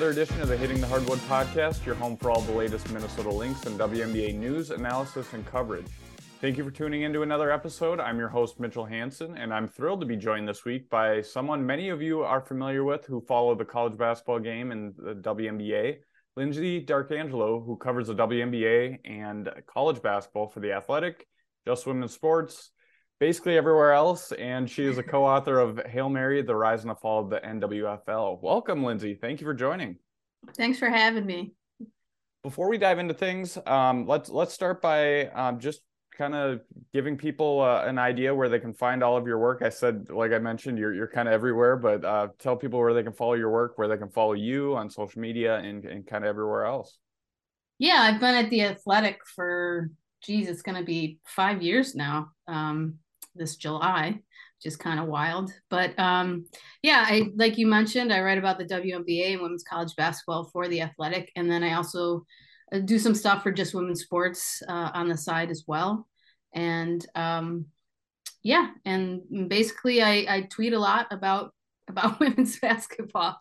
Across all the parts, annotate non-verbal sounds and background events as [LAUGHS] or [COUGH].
Another edition of the Hitting the Hardwood podcast, your home for all the latest Minnesota Lynx and WNBA news, analysis, and coverage. Thank you for tuning in to another episode. I'm your host, Mitchell Hansen, and I'm thrilled to be joined this week by someone many of you are familiar with who follow the college basketball game and the WNBA, Lyndsey D'Arcangelo, who covers the WNBA and college basketball for The Athletic, Just Women's Sports, basically everywhere else. And she is a co author of Hail Mary, The Rise and the Fall of the NWFL. Welcome, Lyndsey. Thank you for joining. Thanks for having me. Before we dive into things, um, let's let's start by um, just kind of giving people uh, an idea where they can find all of your work. I said, like I mentioned, you're you're kind of everywhere, but uh, tell people where they can follow your work, where they can follow you on social media, and, and kind of everywhere else. Yeah, I've been at the Athletic for geez, it's going to be five years now. Um, this July, which is kind of wild. But um, yeah, I like you mentioned, I write about the WNBA and women's college basketball for the Athletic, and then I also uh, do some stuff for just women's sports uh, on the side as well. And um, yeah, and basically, I, I tweet a lot about about [LAUGHS] women's basketball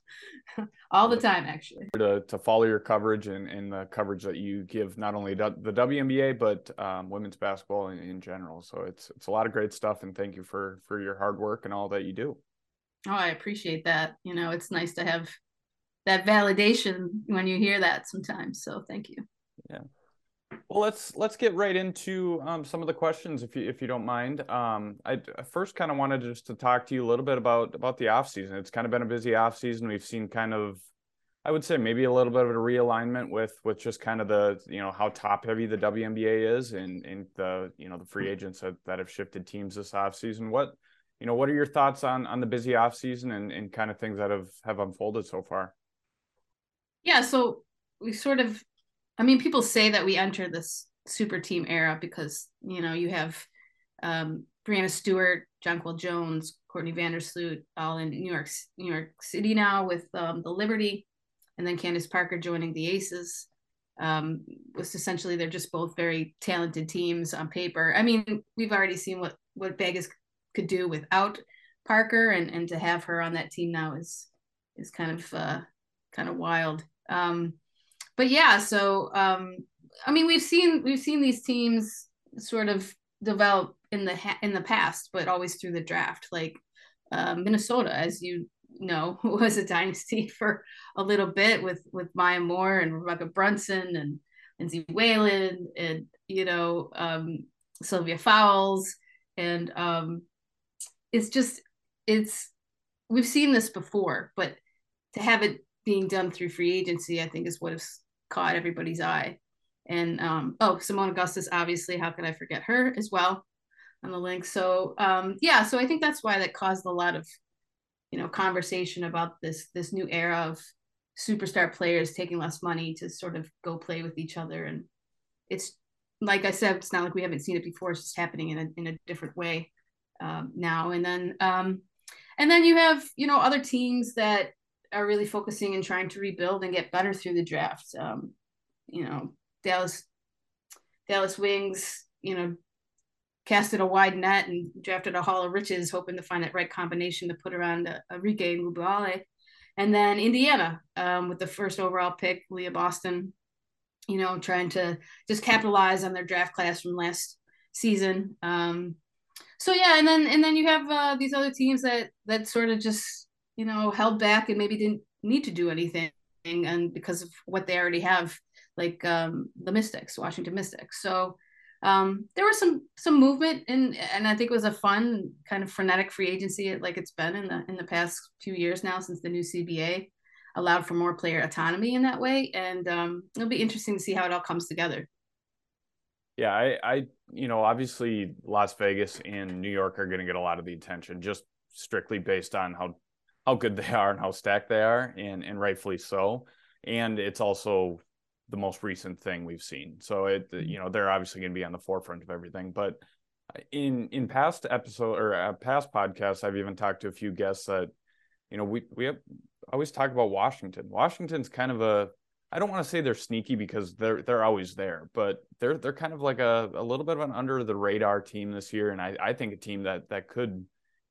all the time actually. To, to follow your coverage and, and the coverage that you give not only the WNBA but um, women's basketball in, in, general. So it's it's a lot of great stuff and thank you for for your hard work and all that you do. Oh I appreciate that. You know it's nice to have that validation when you hear that sometimes. So thank you. Yeah well, let's let's get right into um, some of the questions, if you if you don't mind. Um, I, I first kind of wanted just to talk to you a little bit about about the off season. It's kind of been a busy off season. We've seen kind of, I would say maybe a little bit of a realignment with with just kind of the you know how top heavy the WNBA is and and the you know the free agents that, that have shifted teams this off season. What you know, what are your thoughts on on the busy off season and and kind of things that have have unfolded so far? Yeah, so we sort of I mean, people say that we enter this super team era because you know you have um, Breanna Stewart, Jonquel Jones, Courtney Vandersloot, all in New York, New York City now with um, the Liberty, and then Candace Parker joining the Aces. Um, was essentially they're just both very talented teams on paper. I mean, we've already seen what what Vegas could do without Parker, and and to have her on that team now is is kind of uh, kind of wild. Um, but yeah, so um, I mean, we've seen we've seen these teams sort of develop in the ha- in the past, but always through the draft. Like uh, Minnesota, as you know, [LAUGHS] was a dynasty [LAUGHS] for a little bit with with Maya Moore and Rebekkah Brunson and Lindsay Whalen and you know um, Sylvia Fowles, and um, it's just it's we've seen this before, but to have it being done through free agency, I think is what is caught everybody's eye. And um, oh, Seimone Augustus, obviously, how could I forget her as well on the Lynx? So um, yeah, so I think that's why that caused a lot of you know conversation about this this new era of superstar players taking less money to sort of go play with each other and it's like i said it's not like we haven't seen it before it's just happening in a, in a different way um, now and then um, and then you have you know other teams that are really focusing and trying to rebuild and get better through the draft. Um, you know, Dallas Dallas Wings, you know, casted a wide net and drafted a Hall of Riches, hoping to find that right combination to put around uh, Arike Ogunbowale. And then Indiana um, with the first overall pick, Aliyah Boston, you know, trying to just capitalize on their draft class from last season. Um, so yeah, and then and then you have uh, these other teams that that sort of just you know, held back and maybe didn't need to do anything and because of what they already have, like um, the Mystics, Washington Mystics. So um, there was some some movement and and I think it was a fun kind of frenetic free agency like it's been in the in the past few years now since the new CBA allowed for more player autonomy in that way and um, it'll be interesting to see how it all comes together. Yeah, I, I, you know, obviously Las Vegas and New York are going to get a lot of the attention just strictly based on how how good they are and how stacked they are, and and rightfully so. And it's also the most recent thing we've seen. So it mm-hmm. you know they're obviously going to be on the forefront of everything. But in in past episode or uh, past podcasts, I've even talked to a few guests that you know we we have, always talk about Washington. Washington's kind of a I don't want to say they're sneaky because they're they're always there, but they're they're kind of like a, a little bit of an under the radar team this year, and I, I think a team that that could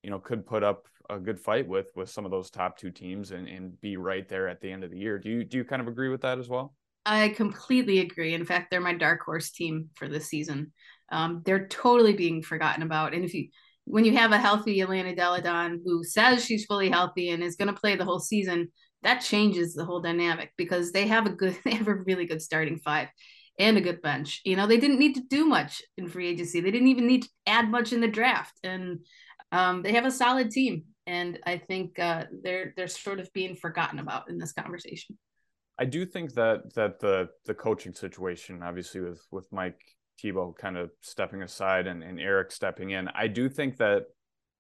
you know, could put up a good fight with with some of those top two teams and, and be right there at the end of the year. Do you do you kind of agree with that as well? I completely agree. In fact, they're my dark horse team for this season. Um, they're totally being forgotten about. And if you when you have a healthy Delle Donne who says she's fully healthy and is going to play the whole season, that changes the whole dynamic because they have a good, [LAUGHS] they have a really good starting five and a good bench. You know, they didn't need to do much in free agency. They didn't even need to add much in the draft, and um, they have a solid team. And I think uh, they're they're sort of being forgotten about in this conversation. I do think that that the the coaching situation, obviously with with Mike Thibault kind of stepping aside and, and Eric stepping in, I do think that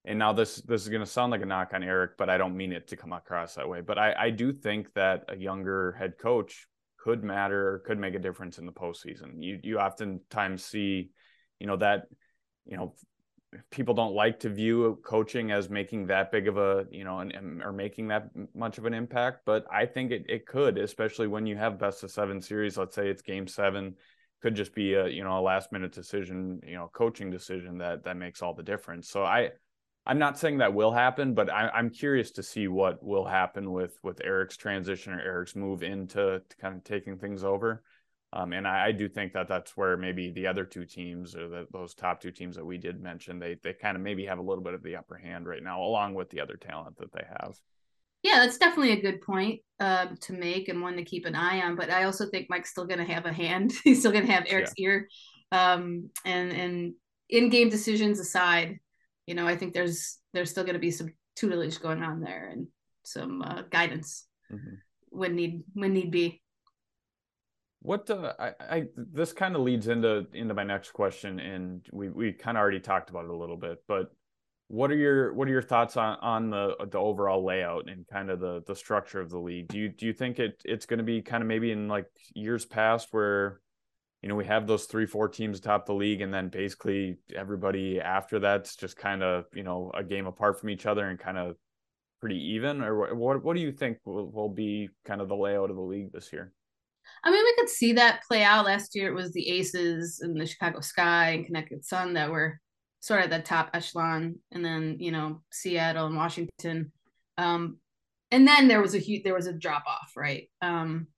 and now this this is going to sound like a knock on Eric, but I don't mean it to come across that way. But I, I do think that a younger head coach could matter or could make a difference in the postseason. You you oftentimes see, you know, that you know people don't like to view coaching as making that big of a you know an, or making that much of an impact but i think it, it could especially when you have best of seven series let's say it's game seven could just be a you know a last minute decision you know coaching decision that that makes all the difference. So i i'm not saying that will happen but I, i'm curious to see what will happen with with eric's transition or eric's move into kind of taking things over um, and I, I, do think that that's where maybe the other two teams or the, those top two teams that we did mention, they they kind of maybe have a little bit of the upper hand right now, along with the other talent that they have. Yeah, that's definitely a good point uh, to make and one to keep an eye on. But I also think Mike's still going to have a hand. [LAUGHS] He's still going to have Eric's yeah. ear. Um, and and in game decisions aside, you know, I think there's there's still going to be some tutelage going on there and some uh, guidance mm-hmm. when need when need be. What uh, I, I this kind of leads into into my next question, and we we kind of already talked about it a little bit, but what are your what are your thoughts on on the the overall layout and kind of the the structure of the league? Do you do you think it it's going to be kind of maybe in like years past where you know we have those three four teams atop the league and then basically everybody after that's just kind of you know a game apart from each other and kind of pretty even or what what do you think will, will be kind of the layout of the league this year? I mean, we could see that play out. Last year, it was the Aces and the Chicago Sky and Connecticut Sun that were sort of the top echelon, and then you know Seattle and Washington. Um, and then there was a huge, there was a drop off, right? Um,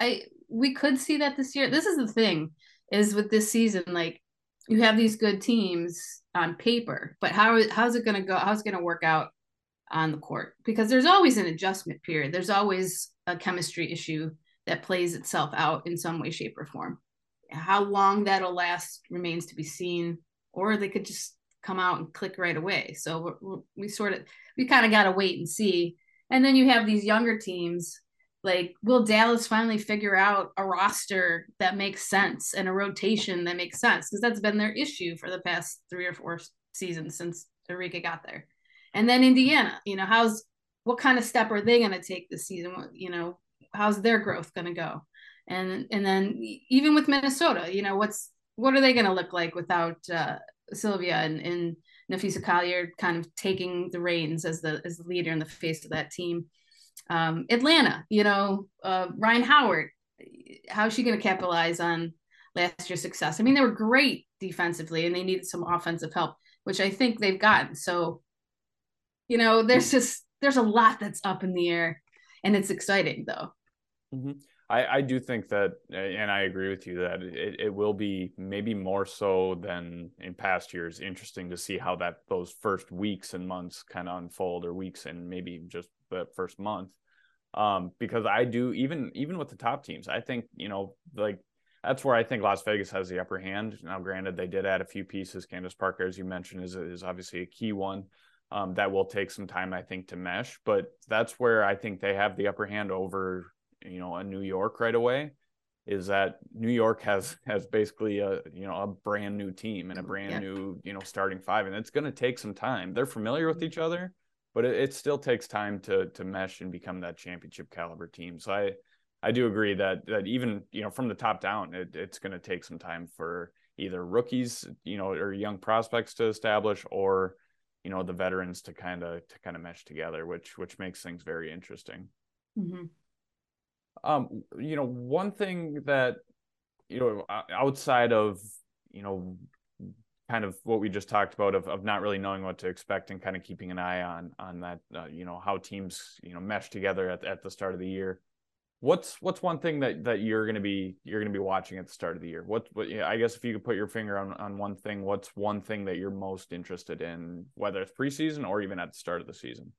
I we could see that this year. This is the thing, is with this season, like you have these good teams on paper, but how how's it going to go? How's it going to work out on the court? Because there's always an adjustment period. There's always a chemistry issue that plays itself out in some way, shape, or form. How long that'll last remains to be seen, or they could just come out and click right away. So we sort of we kind of got to wait and see. And then you have these younger teams like will Dallas finally figure out a roster that makes sense and a rotation that makes sense because that's been their issue for the past three or four seasons since Arike got there. And then Indiana, you know, how's what kind of step are they going to take this season? You know, how's their growth going to go? And and then even with minnesota you know what's what are they going to look like without uh, sylvia and, and Napheesa Collier kind of taking the reins as the as the leader in the face of that team? Um, atlanta you know uh, rhyne howard how's she going to capitalize on last year's success? I mean they were great defensively and they needed some offensive help which i think they've gotten. So you know there's just there's a lot that's up in the air and it's exciting though Mm-hmm. I, I do think that, and I agree with you that it, it will be maybe more so than in past years interesting to see how that those first weeks and months kind of unfold, or weeks and maybe just the first month. Um, because I do even even with the top teams, I think you know like that's where I think Las Vegas has the upper hand. Now, granted, they did add a few pieces. Candace Parker, as you mentioned, is is obviously a key one. Um, that will take some time, I think, to mesh. But that's where I think they have the upper hand over you know a New York right away is that New York has has basically a you know a brand new team and a brand new you know starting five, and it's going to take some time. They're familiar with each other, but it, it, still takes time to to mesh and become that championship caliber team. So I I do agree that that even you know from the top down, it, it's going to take some time for either rookies you know or young prospects to establish or you know the veterans to kind of to kind of mesh together, which which makes things very interesting. Mm-hmm. Um, you know, one thing that you know outside of you know kind of what we just talked about of, of not really knowing what to expect and kind of keeping an eye on on that uh, you know how teams you know mesh together at, at the start of the year what's what's one thing that that you're going to be you're going to be watching at the start of the year? What what i guess if you could put your finger on on one thing what's one thing that you're most interested in whether it's preseason or even at the start of the season?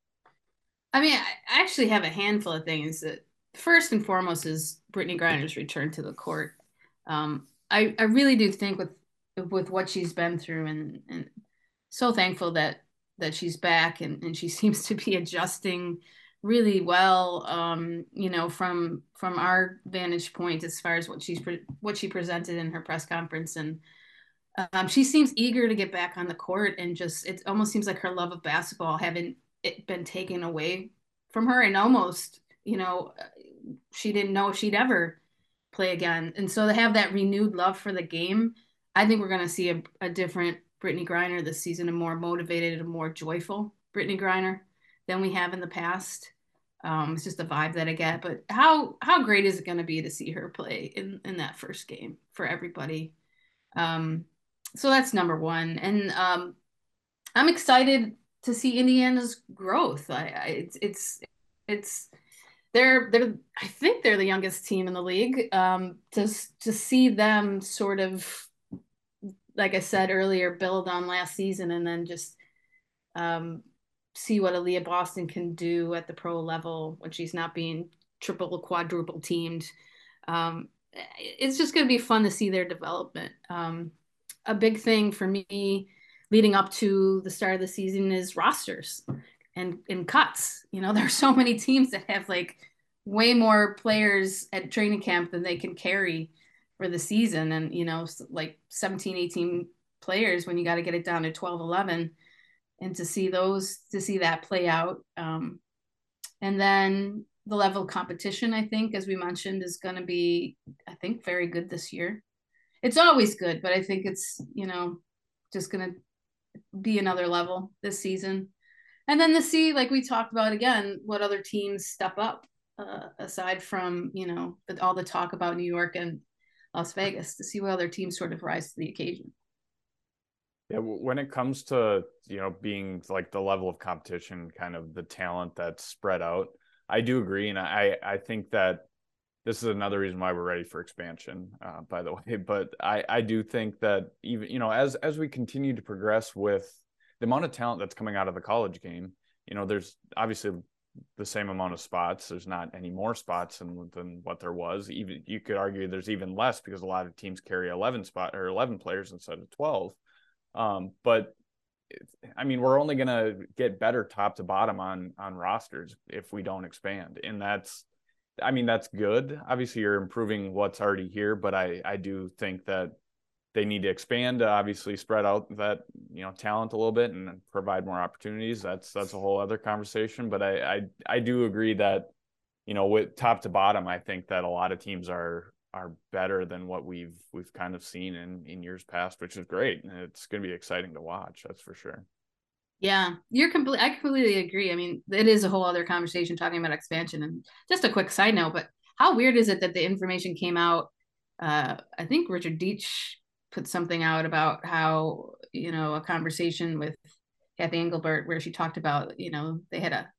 I mean i actually have a handful of things that first and foremost is Brittney griner's return to the court. Um, I, I really do think with with what she's been through and and so thankful that that she's back and, and she [LAUGHS] seems to be adjusting really well um, you know from from our vantage point as far as what she's pre- what she presented in her press conference. And um, she seems eager to get back on the court and just it almost seems like her love of basketball haven't it been taken away from her and almost you know she didn't know she'd ever play again and so to have that renewed love for the game I think we're going to see a, a different Brittney Griner this season, a more motivated, a more joyful Brittney Griner than we have in the past. Um, it's just the vibe that I get. But how how great is it going to be to see her play in in that first game for everybody? Um, so that's number one, and um, I'm excited to see Indiana's growth. I, I it's it's it's they're they're I think they're the youngest team in the league. Um, to to see them sort of like I said earlier, build on last season and then just um, see what Aliyah Boston can do at the pro level when she's not being triple, quadruple teamed. Um, it's just going to be fun to see their development. Um, a big thing for me leading up to the start of the season is rosters and, and cuts. You know, [LAUGHS] there's so many teams that have like way more players at training camp than they can carry for the season. And you know like 17 18 players when you got to get it down to 12 11 and to see those to see that play out um, and then the level of competition i think as we mentioned is going to be i think very good this year. It's always good but i think it's you know just going to be another level this season. And then to see like we talked about again what other teams step up uh, aside from you know all the talk about new york and Las Vegas to see what other teams sort of rise to the occasion. Yeah, when it comes to you know being like the level of competition, kind of the talent that's spread out, I do agree, and I I think that this is another reason why we're ready for expansion. Uh, by the [LAUGHS] way, but I I do think that even you know as as we continue to progress with the amount of talent that's coming out of the college game, you know, there's obviously the same amount of spots. There's not any more spots than, than what there was. Even you could argue there's even less because a lot of teams carry 11 spot or 11 players instead of 12. Um, but I mean, we're only going to get better top to bottom on on rosters if we don't expand, and that's, I mean, that's good. Obviously, you're improving what's already here, but I I do think that they need to expand to obviously spread out that you know talent a little bit and provide more opportunities. That's that's a whole other conversation but i i, I do agree that you know with top to bottom i think that a lot of teams are are better than what we've we've kind of seen in in years past which is great and it's going to be exciting to watch that's for sure. Yeah you're completely i completely agree i mean it is a whole other conversation talking about expansion and just a quick side note but how weird is it that the information came out uh, I think Richard Deitsch put something out about how you know a conversation with Cathy Engelbert where she talked about you know they had a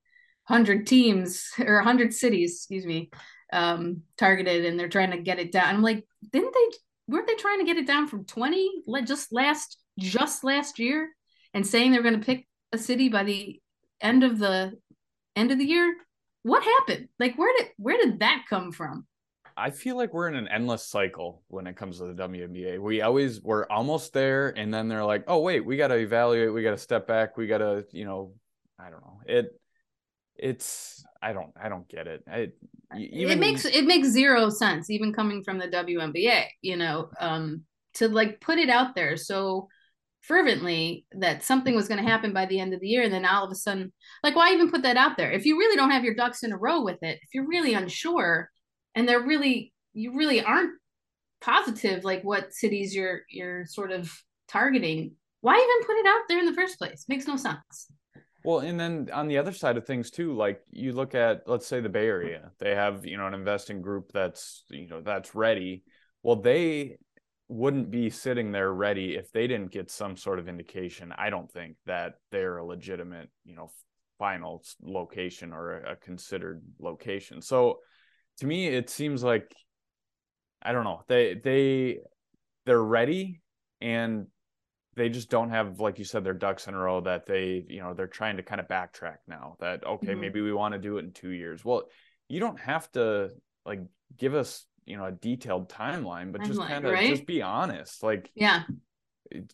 hundred teams [LAUGHS] or a hundred cities, excuse me, um, targeted, and they're trying to get it down. I'm like, didn't they? Weren't they trying to get it down from 20 just last just last year, and saying they're going to pick a city by the end of the end of the year? What happened? Like, where did where did that come from? I feel like we're in an endless cycle when it comes to the WNBA. We always we're almost there, and then they're like, "Oh wait, we got to evaluate. We got to step back. We got to, you know, I don't know. It it's I don't I don't get it. I, even, it makes it makes zero sense, even coming from the WNBA. You know, um, to like put it out there so fervently that something was going to happen by the end of the year and then all of a sudden like why even put that out there if you really don't have your ducks in a row with it if you're really unsure and they're really you really aren't positive like what cities you're you're sort of targeting why even put it out there in the first place makes no sense well and then on the other side of things too like you look at let's say the bay area they have you know an investing group that's you know that's ready well they wouldn't be sitting there ready if they didn't get some sort of indication. I don't think that they're a legitimate, you know, final location or a, considered location. So to me, it seems like I don't know. They they they're ready and they just don't have like you said their ducks in a row that they you know they're trying to kind of backtrack now that okay mm-hmm. maybe we want to do it in 2 years. Well, you don't have to like give us you know a detailed timeline but just kind of right? just be honest like yeah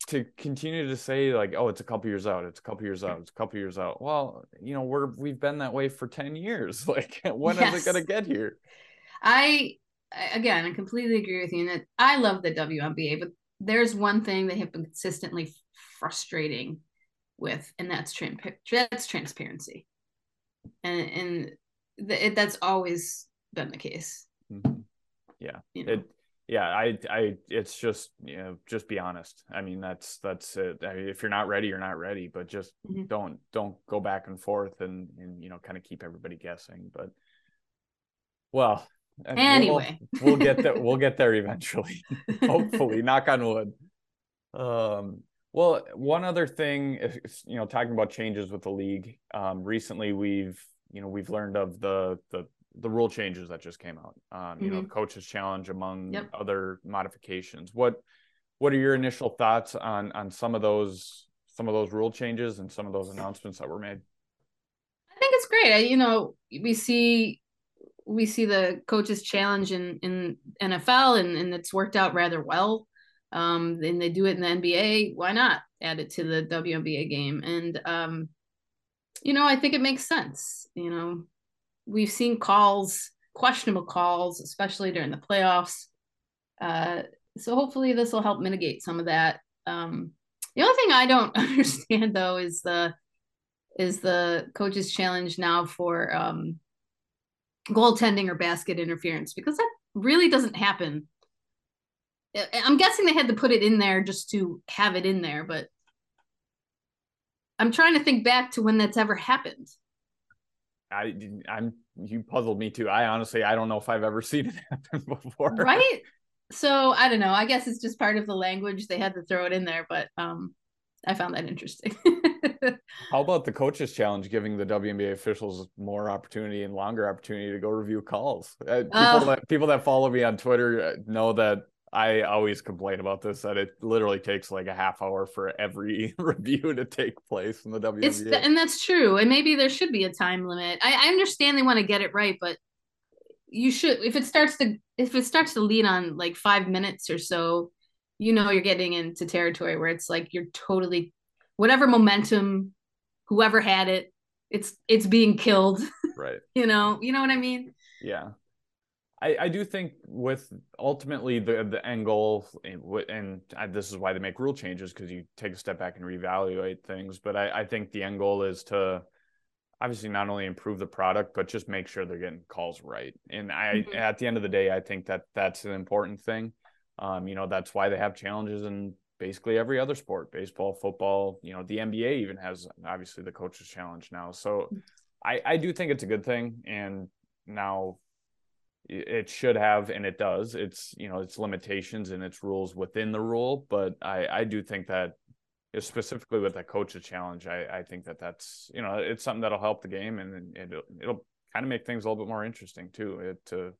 to continue to say like oh it's a couple years out it's a couple years out it's a couple years out. Well you know we're we've been that way for 10 years. [LAUGHS] Like when yes. is it going to get here? I again i completely agree with you and that i love the WNBA but there's one thing they have been consistently frustrating with and that's trans- that's transparency. And and th- that's always been the case. Mm-hmm. Yeah. You know? it yeah i i it's just you know just be honest. I mean that's that's it. I mean, if you're not ready you're not ready but just mm-hmm. don't don't go back and forth and and you know kind of keep everybody guessing but well anyway we'll, we'll get there we'll get there [LAUGHS] eventually hopefully knock on wood. Um well one other thing you know talking about changes with the league um recently we've you know we've learned of the the the rule changes that just came out. Um, you mm-hmm. know, the coaches challenge among yep. other modifications. What what are your initial thoughts on on some of those some of those rule changes and some of those announcements that were made? I think it's great. I, you know, we see we see the coaches challenge in in NFL and and it's worked out rather well. Um, and they do it in the NBA. Why not add it to the WNBA game? And um, you know, I think it makes sense. You know, we've seen calls, questionable calls, especially during the playoffs. Uh, so hopefully this will help mitigate some of that. Um, the only thing I don't [LAUGHS] understand though is the is the coaches challenge now for um, goaltending or basket interference because that really doesn't happen. I'm guessing they had to put it in there just to have it in there, but I'm trying to think back to when that's ever happened. I I'm you puzzled me too. I honestly I don't know if I've ever [LAUGHS] seen it happen before. Right? So I don't know. I guess it's just part of the language. They had to throw it in there, but um I found that interesting. [LAUGHS] How about the coaches challenge giving the WNBA officials more opportunity and longer opportunity to go review calls? Uh, people, uh, that, people that follow me on Twitter uh, know that I always complain about this that it literally takes like a half hour for every [LAUGHS] review to take place in the WNBA. It's and that's true. And maybe there should be a time limit. I, I understand they want to get it right, but you should if it starts to if it starts to lead on like five minutes or so, you know you're getting into territory where it's like you're totally whatever momentum, whoever had it, it's it's being killed. [LAUGHS] Right. you know, you know what I mean? Yeah. I, I do think with ultimately the the end goal, and, and this is why they make rule changes because you take a step back and reevaluate things. But I, I think the end goal is to obviously not only improve the product but just make sure they're getting calls right. And I mm-hmm. at the end of the day, I think that that's an important thing. Um, you know, that's why they have challenges in basically every other sport, baseball, football. You know, the NBA even has obviously the coaches challenge now. So mm. I I do think it's a good thing. And now it should have and it does. It's you know its limitations and its rules within the rule but i i do think that specifically with that coach's challenge i i think that that's you know it's something that'll help the game and it'll, it'll kind of make things a little bit more interesting too. It to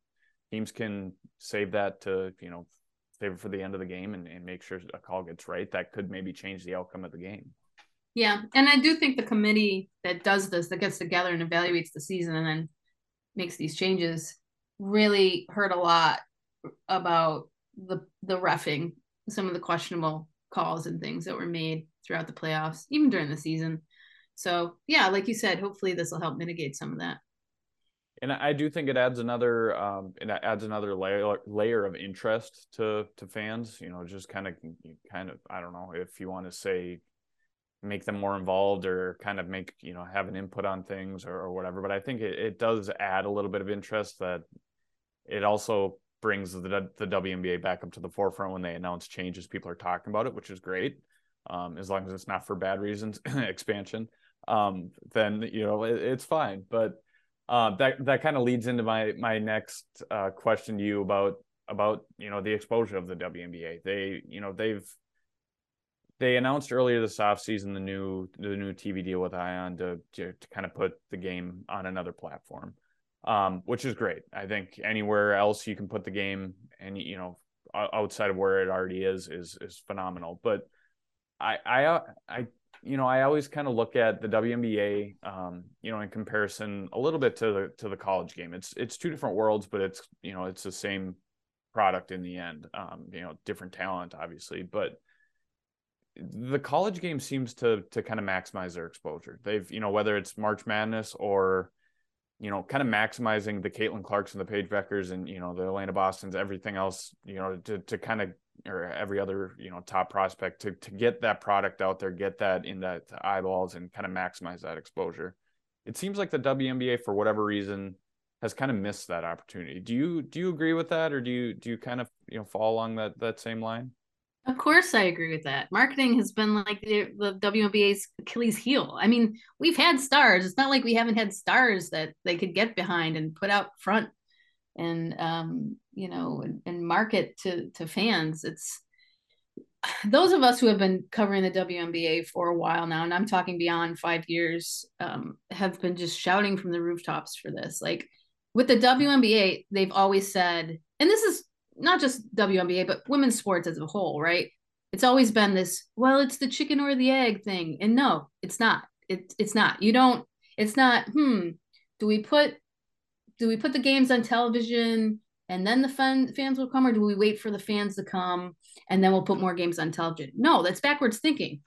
teams can save that to you know save it for the end of the game and, and make sure a call gets right. That could maybe change the outcome of the game. Yeah and i do think the committee that does this that gets together and evaluates the season and then makes these changes really heard a lot about the the refing, some of the questionable calls and things that were made throughout the playoffs, even during the season. So yeah, like you said, hopefully this will help mitigate some of that. And I do think it adds another um, it adds another layer layer of interest to to fans. You know, just kind of kind of I don't know if you want to say make them more involved or kind of make you know have an input on things or, or whatever but i think it, it does add a little bit of interest that it also brings the, the WNBA back up to the forefront when they announce changes people are talking about it which is great um, as long as it's not for bad reasons [LAUGHS] expansion um, then you know it, it's fine but uh, that that kind of leads into my my next uh, question to you about about you know the exposure of the WNBA. They you know they've they announced earlier this offseason the new the new TV deal with Ion to, to, to kind of put the game on another platform, um, which is great. I think anywhere else you can put the game, and you know outside of where it already is, is is phenomenal. But I I I you know I always kind of look at the WNBA, um, you know, in comparison a little bit to the to the college game. It's it's two different worlds, but it's you know it's the same product in the end. Um, you know, different talent obviously, but the college game seems to to kind of maximize their exposure. They've you know whether it's March Madness or you know kind of maximizing the Caitlin Clarks and the Paige Bueckers and you know the Aliyah Boston's everything else you know to to kind of or every other you know top prospect to to get that product out there, get that in that eyeballs and kind of maximize that exposure. It seems like the WNBA for whatever reason has kind of missed that opportunity. Do you do you agree with that or do you do you kind of you know fall along that that same line? Of course, I agree with that. Marketing has been like the, the WNBA's Achilles heel. I mean, we've had stars. It's not like we haven't had stars that they could get behind and put out front and um, you know and, and market to to fans. It's [SIGHS] those of us who have been covering the WNBA for a while now, and I'm talking beyond five years, um, have been just shouting from the rooftops for this. Like with the WNBA, they've always said, and this is not just WNBA, but women's sports as a whole, right? It's always been this, well, it's the chicken or the egg thing. And no, it's not. It, it's not. You don't, it's not, hmm, do we put do we put the games on television and then the fun, fans will come or do we wait for the fans to come and then we'll put more games on television? No, that's backwards thinking.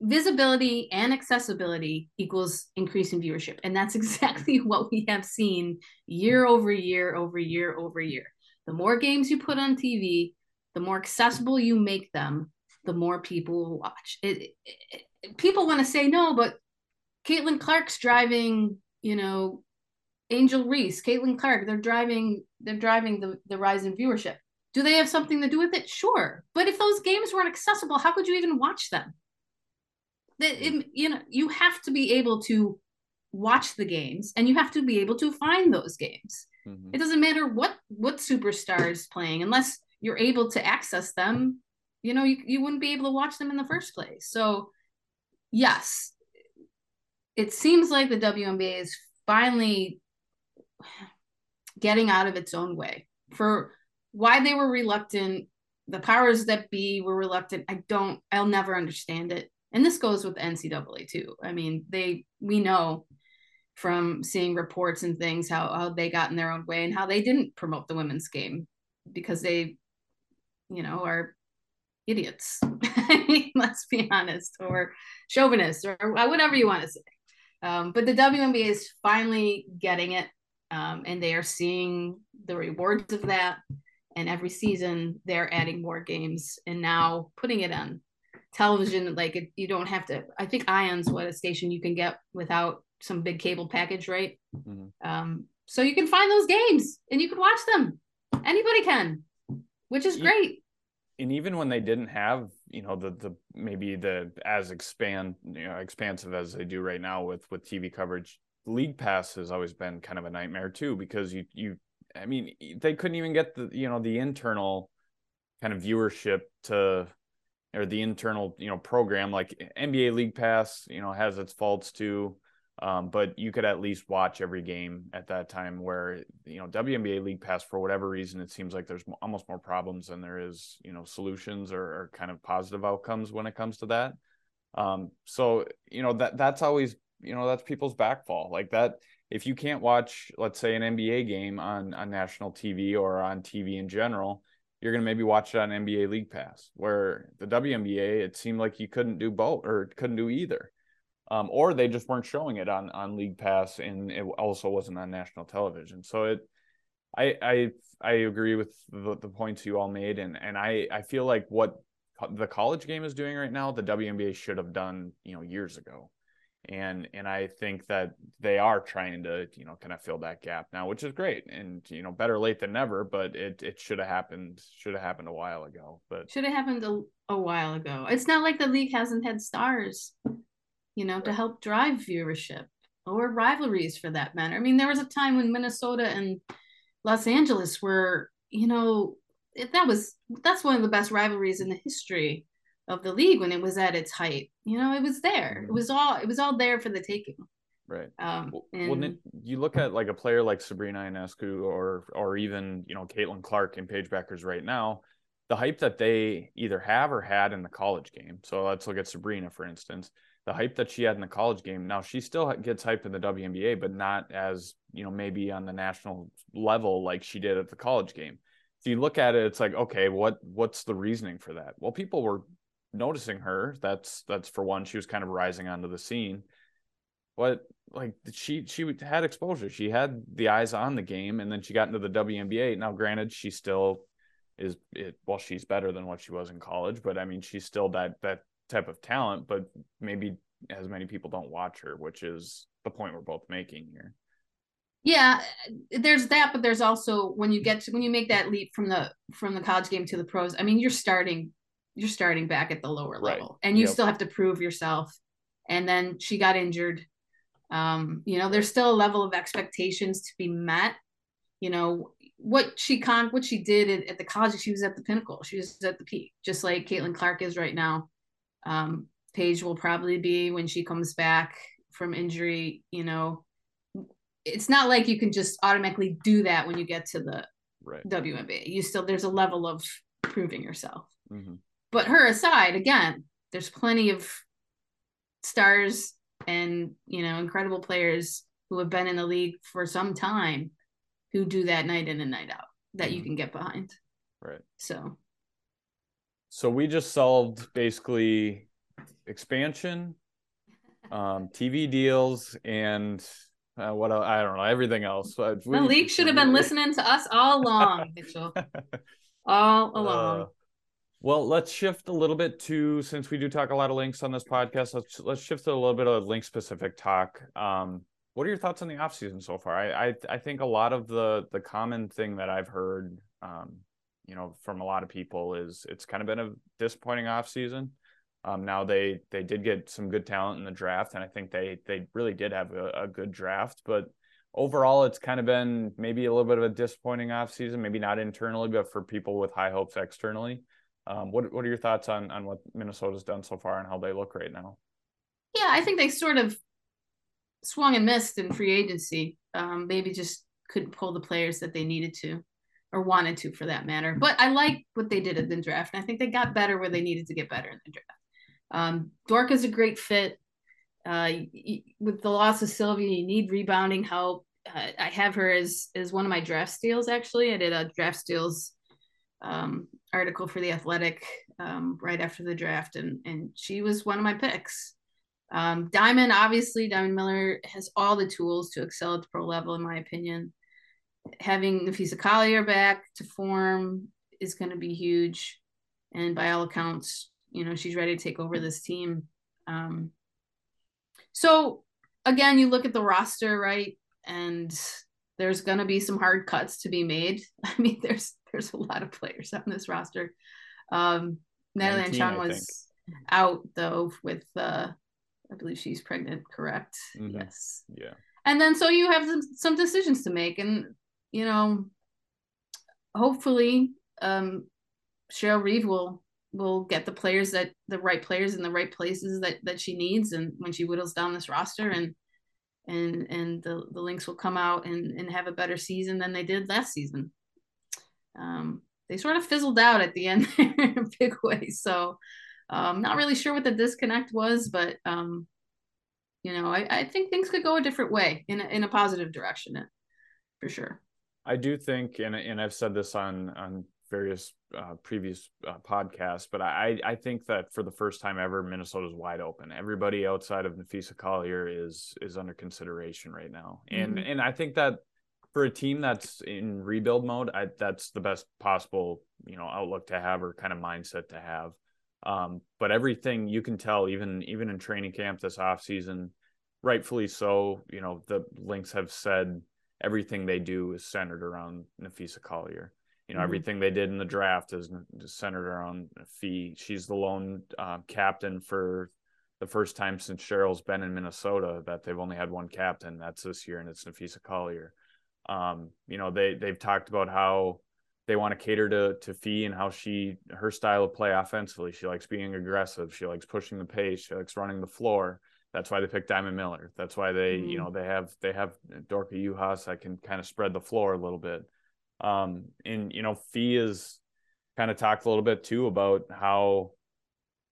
Visibility and accessibility equals increasing viewership. And that's [LAUGHS] exactly what we have seen year over year over year over year. The more games you put on TV, the more accessible you make them, the more people will watch. It, it, it, people want to say no, but Caitlin Clark's driving, you know, Angel Reese, Caitlin Clark, they're driving, they're driving the, the rise in viewership. Do they have something to do with it? Sure. But if those games weren't accessible, how could you even watch them? That hmm. you know, you have to be able to watch the games and you have to be able to find those games. Mm-hmm. It doesn't matter what what superstar is playing unless you're able to access them. You know, you, you wouldn't be able to watch them in the first place. So, yes, it seems like the WNBA is finally getting out of its own way for why they were reluctant. The powers that be were reluctant. I don't. I'll never understand it. And this goes with NCAA too. I mean, they we know from seeing reports and things how, how they got in their own way and how they didn't promote the women's game because they you know are idiots [LAUGHS] let's be honest or chauvinists or whatever you want to say. Um, but the WNBA is finally getting it um, and they are seeing the rewards of that. And every season they're adding more games and now putting it on television like it, you don't have to i think ion's what a station you can get without some big cable package, right? Mm-hmm. Um, so you can find those games and you can watch them. Anybody can, which is great. And even when they didn't have, you know, the the maybe the as expand, you know, expansive as they do right now with with TV coverage, League Pass has always been kind of a nightmare too because you you, I mean, they couldn't even get the you know the internal kind of viewership to or the internal you know program like NBA League Pass you know has its faults too um, but you could at least watch every game at that time where, you know, WNBA League Pass, for whatever reason, it seems like there's almost more problems than there is, you know, solutions or, or kind of positive outcomes when it comes to that. Um, so, you know, that that's always, you know, that's people's backfall like that. If you can't watch, let's say, an NBA game on, on national TV or on TV in general, you're going to maybe watch it on NBA League Pass, where the WNBA, it seemed like you couldn't do both or couldn't do either um, or they just weren't showing it on on League Pass, and it also wasn't on national television. So it, I I I agree with the, the points you all made, and and I I feel like what the college game is doing right now, the WNBA should have done you know years ago, and and I think that they are trying to you know kind of fill that gap now, which is great, and you know better late than never, but it it should have happened should have happened a while ago, but should have happened a, a while ago. It's not like the league hasn't had stars you know, to help drive viewership or rivalries for that matter. I mean, there was a time when Minnesota and Los Angeles were, you know, it, that was that's one of the best rivalries in the history of the league when it was at its height. You know, it was there. It mm-hmm. was all it was all there for the taking. Right. Um, well, and, you look at like a player like Sabrina Ionescu or or even you know Caitlin Clark and Paige Bueckers right now, the hype that they either have or had in the college game. So let's look at Sabrina for instance. The hype that she had in the college game. Now she still gets hyped in the WNBA, but not as you know maybe on the national level like she did at the college game. If you look at it, it's like okay, what what's the reasoning for that? Well, people were noticing her. That's that's for one. She was kind of rising onto the scene. What like she she had exposure. She had the eyes on the game, and then she got into the WNBA. Now, granted, she still is it. Well, she's better than what she was in college, but I mean, she's still that that type of talent. But maybe as many people don't watch her, which is the point we're both making here. Yeah, there's that, but there's also when you get to when you make that leap from the from the college game to the pros. I mean, you're starting you're starting back at the lower right. level, and you yep. still have to prove yourself. And then she got injured um, you know, there's still a level of expectations to be met. You know, what she con what she did at, at the college, she was at the pinnacle. She was at the peak, just like Caitlin Clark is right now. Um, Paige will probably be when she comes back from injury, you know. It's not like you can just automatically do that when you get to the right. WNBA. You still there's a level of proving yourself. Mm-hmm. But her aside, again, there's plenty of stars and you know incredible players who have been in the league for some time who do that night in and night out that mm-hmm. you can get behind. Right. So so we just solved basically expansion, um, TV deals, and uh, what I don't know everything else. But we, the league should have been [LAUGHS] listening to us all along, Mitchell. all along. Uh, well, let's shift a little bit to since we do talk a lot of Lynx on this podcast. Let's let's shift to a little bit of Lynx specific talk. Um, what are your thoughts on the off season so far? I, I, I think a lot of the the common thing that I've heard, um, you know, from a lot of people is it's kind of been a disappointing off season. Um, now they they did get some good talent in the draft, and I think they they really did have a, a good draft, but overall it's kind of been maybe a little bit of a disappointing off season. Maybe not internally, but for people with high hopes externally. Um, what what are your thoughts on on what Minnesota's done so far and how they look right now? Yeah, I think they sort of swung and missed in free agency. Um, maybe just couldn't pull the players that they needed to or wanted to for that matter. But I like what they did in the draft. And I think they got better where they needed to get better in the draft. Um, Dorka's a great fit. Uh, with the loss of Sylvia, you need rebounding help. Uh, I have her as as one of my draft steals. Actually, I did a draft steals um, article for the Athletic um, right after the draft, and and she was one of my picks. Um, Diamond, obviously, Diamond Miller has all the tools to excel at the pro level, in my opinion. Having Napheesa Collier back to form is going to be huge, and by all accounts, you know she's ready to take over this team. Um, so again, you look at the roster, right, and there's going to be some hard cuts to be made. [LAUGHS] I mean, there's there's a lot of players on this roster. Um, Natalie 19, Achong was out though with uh, I believe she's pregnant, correct? Mm-hmm. Yes. Yeah. And then so you have some, some decisions to make, and you know, hopefully, um, Cheryl Reeve will will get the players that the right players in the right places that that she needs, and when she whittles down this roster, and and and the the Lynx will come out and and have a better season than they did last season um, they sort of fizzled out at the end [LAUGHS] in a big way. So um, not really sure what the disconnect was, but um, you know, I, I think things could go a different way in a, in a positive direction, for sure. I do think, and and I've said this on on various uh, previous uh, podcasts, but I I think that for the first time ever, Minnesota's wide open. Everybody outside of Napheesa Collier is is under consideration right now, and mm-hmm. and I think that for a team that's in rebuild mode, I, that's the best possible you know outlook to have or kind of mindset to have. Um, but everything you can tell, even even in training camp this off season, rightfully so. You know the Lynx have said everything they do is centered around Napheesa Collier. You know mm-hmm. everything they did in the draft is, centered around Phee. She's the lone uh, captain for the first time since Cheryl's been in Minnesota that they've only had one captain. That's this year, and it's Napheesa Collier. Um, you know, they they've talked about how they want to cater to to Phee and how she her style of play offensively. She likes being aggressive. She likes pushing the pace. She likes running the floor. That's why they picked Diamond Miller. That's why they, mm-hmm. you know, they have they have Dorka Juhász that can kind of spread the floor a little bit. Um, and you know, Phee is kind of talked a little bit too about how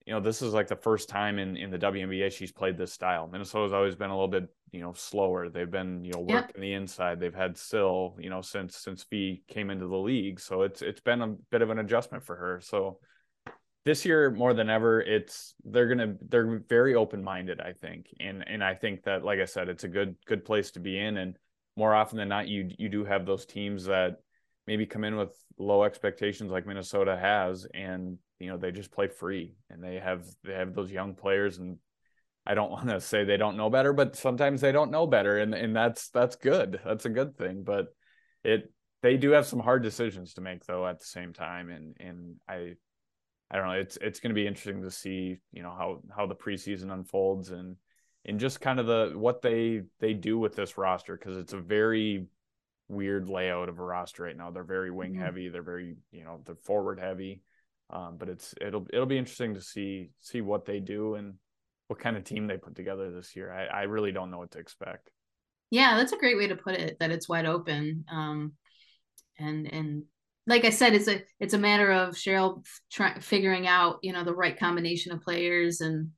you know, this is like the first time in, in the WNBA she's played this style. Minnesota's always been a little bit, you know, slower. They've been, you know, working yep. the inside. They've had Syl, you know, since since Phee came into the league. So it's it's been a bit of an adjustment for her. So this year more than ever, it's they're gonna they're very open minded, I think. And and I think that, like I said, it's a good good place to be in. And more often than not, you you do have those teams that maybe come in with low expectations like Minnesota has. And you know they just play free and they have they have those young players. And I don't [LAUGHS] want to say they don't know better but sometimes they don't know better. And and that's that's good. That's a good thing. But it they do have some hard decisions to make though at the same time. And and I I don't know it's it's going to be interesting to see you know how how the preseason unfolds and and just kind of the what they they do with this roster because it's a very weird layout of a roster right now they're very wing mm-hmm. heavy they're very you know they're forward heavy um, but it's it'll it'll be interesting to see see what they do and what kind of team they put together this year. I, I really don't know what to expect. Yeah, that's a great way to put it. That it's wide open. Um, and and like I said, it's a it's a matter of Cheryl try, figuring out you know the right combination of players and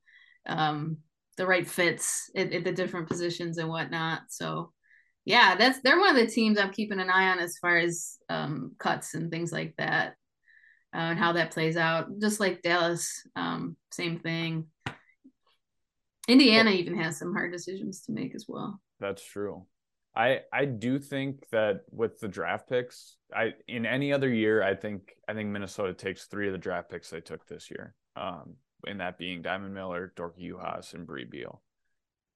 um, the right fits at, at the different positions and whatnot. So yeah, that's they're one of the teams I'm keeping an eye on as far as um, cuts and things like that uh, and how that plays out. Just like Dallas, um, same thing. Indiana even has some hard decisions to make as well. That's true. I I do think that with the draft picks, I in any other year, I think I think Minnesota takes three of the draft picks they took this year. Um, and that being Diamond Miller, Dorka Juhász, and Brea Beal.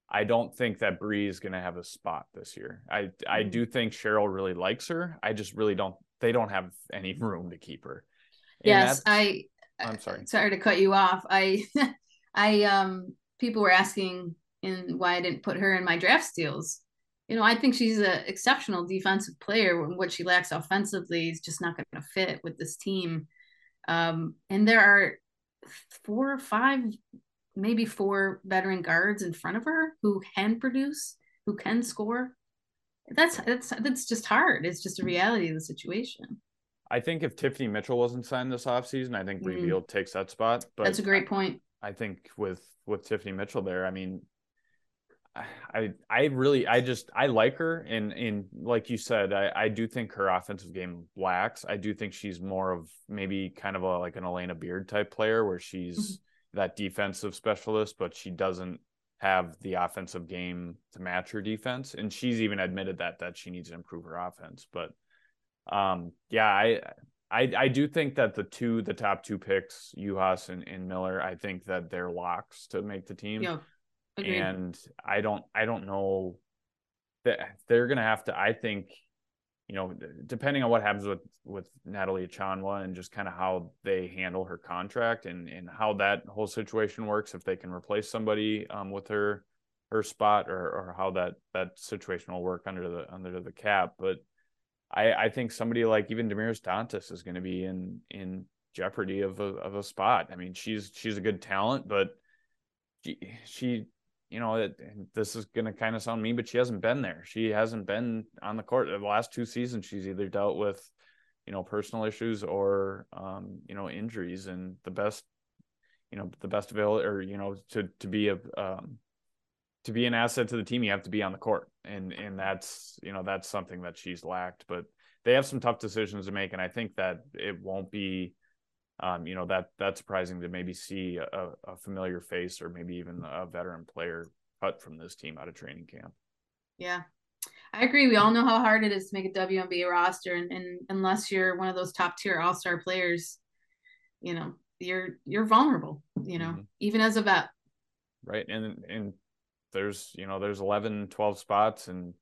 I don't think that Brea is going to have a spot this year. I. I do think Cheryl really likes her. I just really don't. They don't have any [LAUGHS] room to keep her yes, I. I'm sorry. Sorry to cut you off. I, [LAUGHS] I um, people were asking in why I didn't put her in my draft steals. You know, I think she's an exceptional defensive player. What she lacks offensively is just not going to fit with this team. Um, and there are four or five, maybe four veteran guards in front of her who can produce, who can score. That's that's that's just hard. It's just a reality of the situation. I think if Tiffany Mitchell wasn't signed this offseason, I think mm. takes that spot. But that's a great point. I, I think with with Tiffany Mitchell there, I mean, I I really I just I like her and and like you said, I, I do think her offensive game lacks. I do think she's more of maybe kind of a like an Alana Beard type player where she's mm-hmm. that defensive specialist, but she doesn't have the offensive game to match her defense. And she's even admitted that that she needs to improve her offense. But um, yeah, I, I, I do think that the two, the top two picks, Juhász and, and Miller, I think that they're locks to make the team. Yeah. Agreed. And I don't, I don't know that they're to have to, I think, you know, depending on what happens with, with Natalie Achonwa and just kind of how they handle her contract and, and how that whole situation works, if they can replace somebody um, with her, her spot or, or how that, that situation will work under the, under the cap. But, I, I think somebody like even Damiris Dantas is going to be in in jeopardy of a of a spot. I mean, she's she's a good talent, but she, she you know, it, this is going to kind of sound mean, but she hasn't been there. She hasn't been on the court the last two seasons. She's either dealt with, you know, personal issues or, um, you know, injuries. And the best, you know, the best available or you know, to to be a um, to be an asset to the team, you have to be on the court, and and that's you know that's something that she's lacked. But they have some tough decisions to make, and I think that it won't be, um, you know, that that's surprising to maybe see a, a familiar face or maybe even a veteran player cut from this team out of training camp. Yeah, I agree. We all know how hard it is to make a WNBA roster, and, and unless you're one of those top tier All Star players, you know, you're you're vulnerable. You know, mm-hmm. even as a vet. Right, and and there's you know there's 11 12 spots and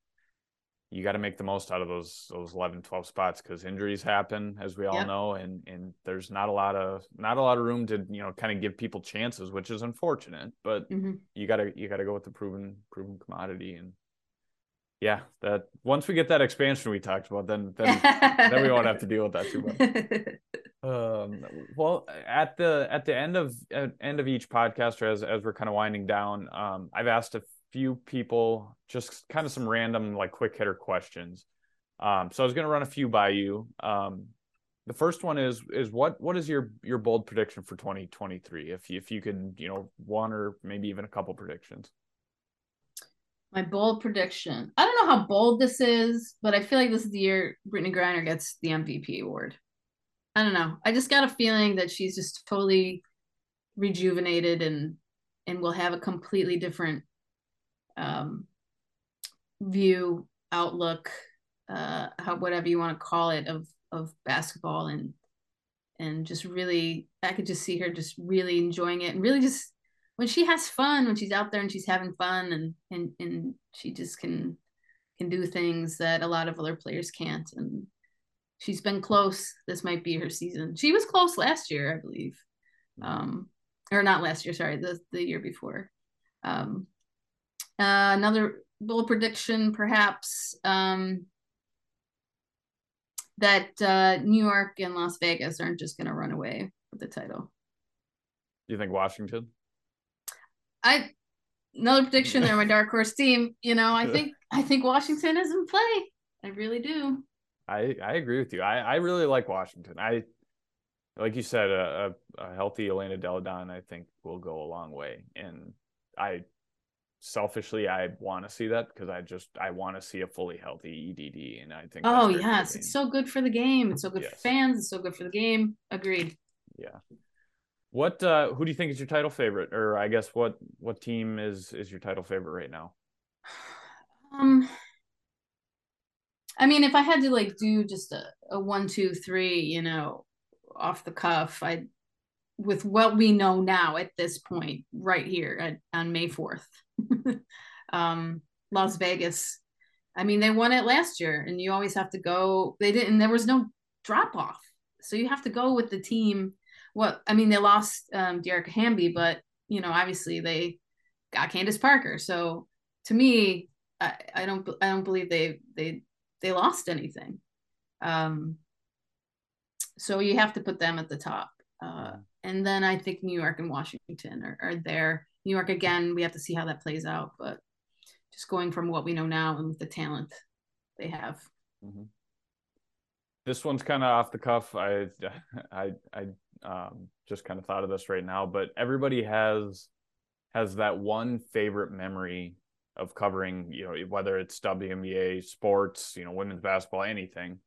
you got to make the most out of those those 11 12 spots because injuries happen as we all yep. know and and there's not a lot of not a lot of room to you know kind of give people chances which is unfortunate but mm-hmm. you got to you got to go with the proven proven commodity and yeah, that once we get that expansion we talked about, then then then we won't have to deal with that too much. [LAUGHS] Um, well, at the at the end of end of each podcast, or as as we're kind of winding down, um, I've asked a few people just kind of some random like quick hitter questions. Um, so I was going to run a few by you. Um, the first one is is what what is your your bold prediction for 2023? If you, if you could, you know, one or maybe even a couple predictions. My bold prediction. I don't know how bold this is, but I feel like this is the year Brittney Griner gets the MVP award. I don't know. I just got a feeling that she's just totally rejuvenated and and will have a completely different um, view, outlook, uh, how whatever you want to call it of of basketball and and just really I could just see her just really enjoying it and really just when she has fun when she's out there and she's having fun and and and she just can can do things that a lot of other players can't and she's been close. This might be her season. She was close last year i believe. Um or not last year sorry the the year before. Um uh, another bold prediction perhaps um that uh new york and las vegas aren't just going to run away with the title you think Washington? I another prediction there, my dark horse team. You know, I think [LAUGHS] I think Washington is in play. I really do. I I agree with you. I I really like Washington. I like you said, a, a, a healthy Elena Delle Donne, I think, will go a long way. And I selfishly, I want to see that because I just I want to see a fully healthy EDD, and I think. Oh yes, it's so good for the game. It's so good yes. for fans. It's so good for the game. Agreed. Yeah. What uh who do you think is your title favorite? Or I guess what what team is is your title favorite right now? [SIGHS] Um I mean if I had to like do just a, a one, two, three, you know, off the cuff, I with what we know now at this point, right here at, on May 4th. [LAUGHS] um Las Vegas. I mean, they won it last year, and you always have to go. They didn't. There was no drop off, so you have to go with the team what I mean, they lost um, Dearica Hamby, but you know, obviously they got Candace Parker. So to me, I, I don't I don't believe they they they lost anything. Um, so you have to put them at the top. Uh, and then I think New York and Washington are, are there. New York again, we have to see how that plays out, but just going from what we know now and with the talent they have. Mm-hmm. This one's kind of off the cuff. I [LAUGHS] I I um, just kind of thought of this right now, but everybody has has that one favorite memory of covering, you know, whether it's WNBA, sports, you know, women's basketball, anything.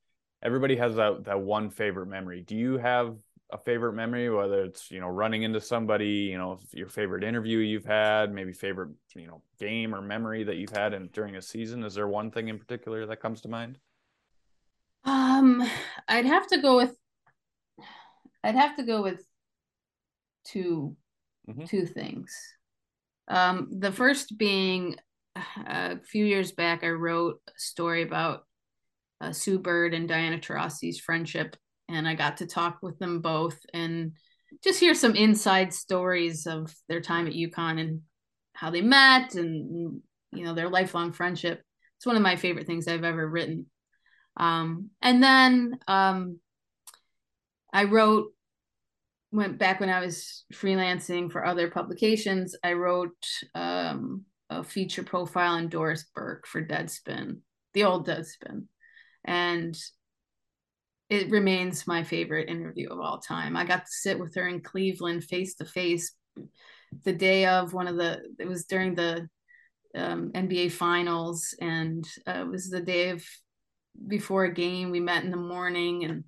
Everybody has that that one favorite memory. Do you have a favorite memory, whether it's you know running into somebody, you know, your favorite interview you've had, maybe favorite you know game or memory that you've had in, during a season? Is there one thing in particular that comes to mind? Um, I'd have to go with I'd have to go with 2 mm-hmm. two things. Um, the first being a few years back, I wrote a story about uh, Sue Bird and Diana Taurasi's friendship, and I got to talk with them both and just hear some inside stories of their time at UConn and how they met and you know their lifelong friendship. It's one of my favorite things I've ever written. Um, and then um, I wrote went back when I was freelancing for other publications. I wrote um, a feature profile on Doris Burke for Deadspin, the old Deadspin, and it remains my favorite interview of all time. I got to sit with her in Cleveland face to face the day of one of the. It was during the um, NBA finals, and uh, it was the day of before a game. We met in the morning and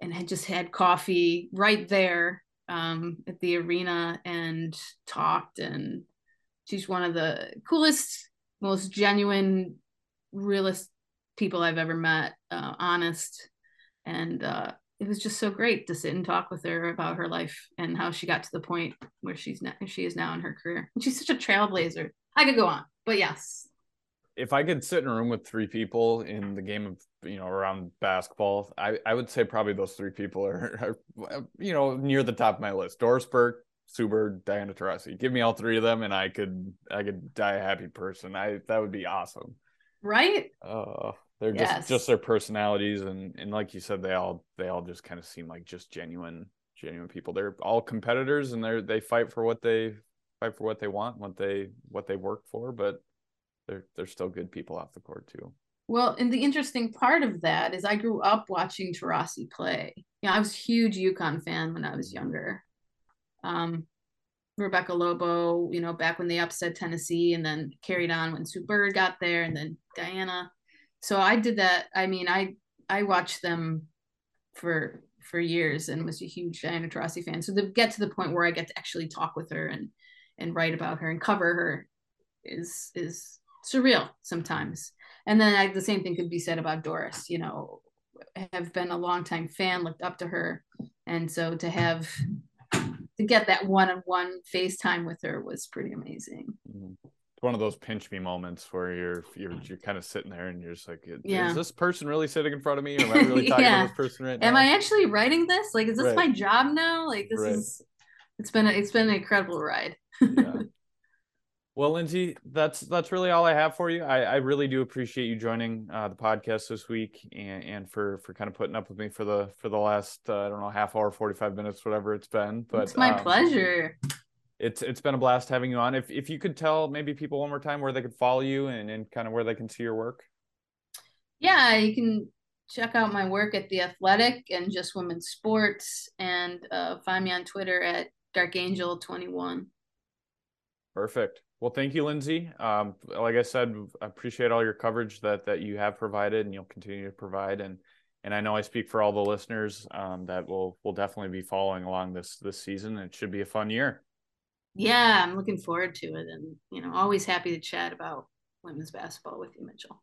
and had just had coffee right there um, at the arena and talked. And she's one of the coolest, most genuine, realist people I've ever met. Uh, honest, and uh, it was just so great to sit and talk with her about her life and how she got to the point where she's now, she is now in her career. And she's such a trailblazer. I could go on, but yes, if I could sit in a room with three people in the game of you know around basketball, I, I would say probably those three people are, [LAUGHS] are you know near the top of my list. Doris Burke, Sue Bird, Diana Taurasi. Give me all three of them, and I could I could die a happy person. I that would be awesome. right? Oh, they're just Yes. just their personalities and and like you said, they all they all just kind of seem like just genuine genuine people. They're all competitors and they're they fight for what they fight for what they want, what they what they work for, but they're they're still good people off the court too. Well, and the interesting part of that is I grew up watching Taurasi play. Yeah, I was a huge UConn fan when I was younger. Um, Rebecca Lobo, you know, back when they upset Tennessee and then carried on when Sue Bird got there and then Diana. So I did that. I mean, I I watched them for for years and was a huge Diana Taurasi fan. So to get to the point where I get to actually talk with her and and write about her and cover her is is surreal sometimes. And then I, the same thing could be said about Doris. You know, have been a longtime fan, looked up to her, and so to have to get that one-on-one FaceTime with her was pretty amazing. Mhm. One of those pinch me moments where you're you're you're kind of sitting there and you're just like, is Yeah. this person really sitting in front of me, or am I [LAUGHS] really talking Yeah. to this person right now? Am I actually writing this? Like, is this Right. my job now? Like, this Right. is. It's been a, it's been an incredible ride. yeah. [LAUGHS] Well, Lyndsey, that's that's really all I have for you. I, I really do appreciate you joining uh, the podcast this week and, and for for kind of putting up with me for the for the last uh, I don't know half hour, forty five minutes, whatever it's been. But it's my um, pleasure. It's it's been a blast having you on. If if you could tell maybe people one more time where they could follow you and, and kind of where they can see your work. yeah, you can check out my work at The Athletic and Just Women's Sports and uh, find me on Twitter at DarkAngel21. Perfect. Well, thank you, Lyndsey. Um, like I said, I appreciate all your coverage that that you have provided and you'll continue to provide. And and I know I speak for all the listeners um, that will will definitely be following along this this season. It should be a fun year. Yeah, I'm looking forward to it. And, you know, always happy to chat about women's basketball with you, Mitchell.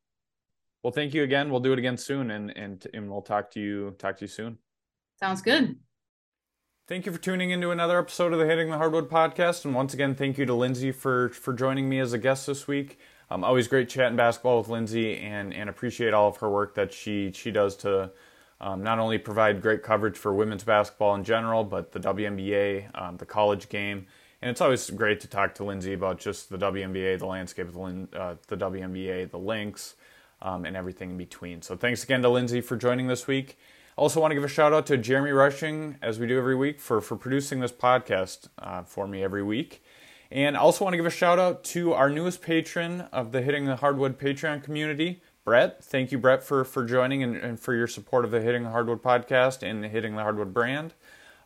Well, thank you again. We'll do it again soon, and and and we'll talk to you talk to you soon. Sounds good. Thank you for tuning into another episode of the Hitting the Hardwood podcast, and once again, thank you to Lyndsey for for joining me as a guest this week. Um, always great chatting basketball with Lyndsey, and and appreciate all of her work that she she does to um, not only provide great coverage for women's basketball in general, but the WNBA, um, the college game, and it's always great to talk to Lyndsey about just the WNBA, the landscape of the, uh, the WNBA, the Lynx, um, and everything in between. So thanks again to Lyndsey for joining this week. Also, want to give a shout out to Jeremy Rushing, as we do every week, for for producing this podcast uh, for me every week. And I also want to give a shout out to our newest patron of the Hitting the Hardwood Patreon community, Brett. Thank you, Brett, for for joining and, and for your support of the Hitting the Hardwood podcast and the Hitting the Hardwood brand.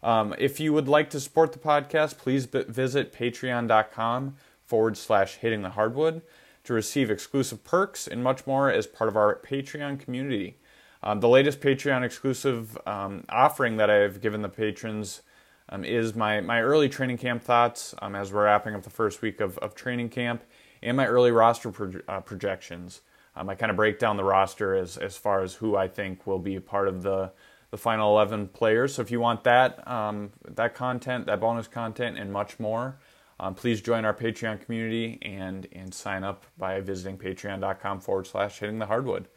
Um, if you would like to support the podcast, please visit patreon.com forward slash hitting the hardwood to receive exclusive perks and much more as part of our Patreon community. Um, the latest Patreon exclusive um, offering that I've given the patrons um, is my, my early training camp thoughts um, as we're wrapping up the first week of, of training camp and my early roster pro- uh, projections. Um, I kind of break down the roster as, as far as who I think will be part of the, the final 11 players. So if you want that, um, that content, that bonus content, and much more, um, please join our Patreon community and, and sign up by visiting patreon.com forward slash hitting the hardwood.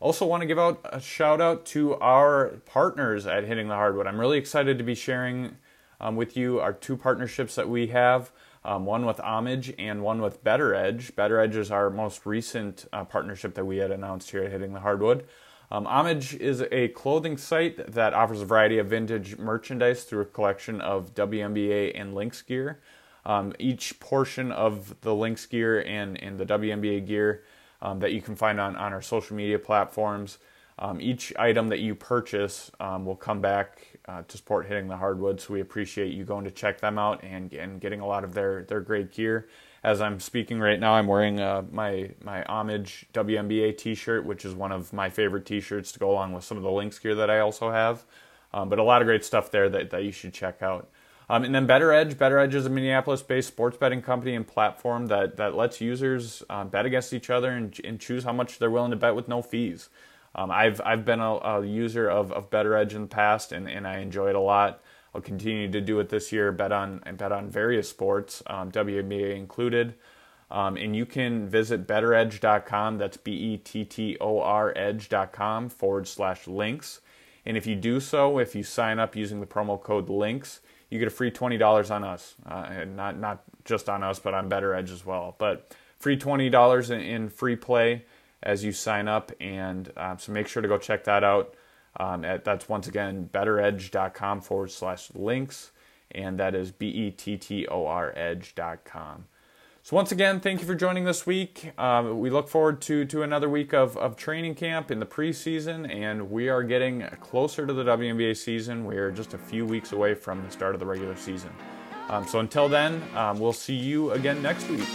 Also, want to give out a shout out to our partners at Hitting the Hardwood. I'm really excited to be sharing um, with you our two partnerships that we have um, one with Homage and one with BettorEdge. Better Edge is our most recent uh, partnership that we had announced here at Hitting the Hardwood. Um, Homage is a clothing site that offers a variety of vintage merchandise through a collection of WNBA and Lynx gear. Um, each portion of the Lynx gear and, and the WNBA gear um, that you can find on, on our social media platforms. Um, each item that you purchase um, will come back uh, to support hitting the hardwood. So we appreciate you going to check them out and, and getting a lot of their, their great gear. As I'm speaking right now, I'm wearing uh, my my homage WNBA T-shirt, which is one of my favorite T-shirts to go along with some of the Lynx gear that I also have. Um, but a lot of great stuff there that, that you should check out. Um, and then BettorEdge. Better Edge is a Minneapolis-based sports betting company and platform that that lets users um, bet against each other and, and choose how much they're willing to bet with no fees. Um, I've I've been a, a user of, of BettorEdge in the past, and, and I enjoy it a lot. I'll continue to do it this year. Bet on and bet on various sports, um, WNBA included. Um, and you can visit bettoredge.com. That's B E T T O R edge.com forward slash lynx. And if you do so, if you sign up using the promo code LYNX, you get a free twenty dollars on us, uh, and not not just on us, but on BettorEdge as well. But free twenty dollars in, in free play as you sign up. And um, so make sure to go check that out. Um, at, that's once again bettoredge.com forward slash lynx, And that is B E T T O R edge.com. So once again, thank you for joining this week. Um, we look forward to to another week of, of training camp in the preseason, and we are getting closer to the WNBA season. We are just a few weeks away from the start of the regular season. Um, so until then, um, we'll see you again next week.